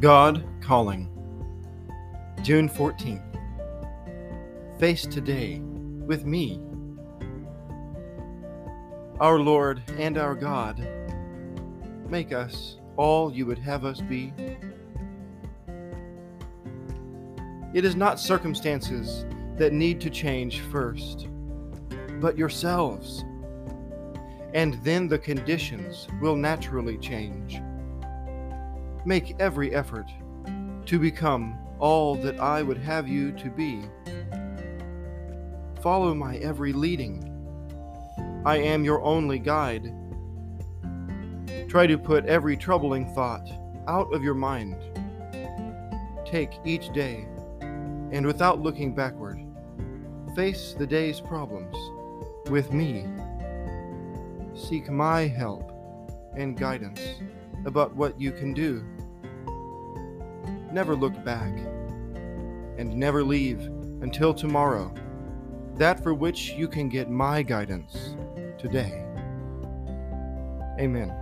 God Calling, June 14th. Face today with me. Our Lord and our God, make us all you would have us be. It is not circumstances that need to change first, but yourselves. And then the conditions will naturally change. Make every effort to become all that I would have you to be. Follow my every leading. I am your only guide. Try to put every troubling thought out of your mind. Take each day, and without looking backward, face the day's problems with me. Seek my help and guidance about what you can do. Never look back, and never leave until tomorrow that for which you can get my guidance today. Amen.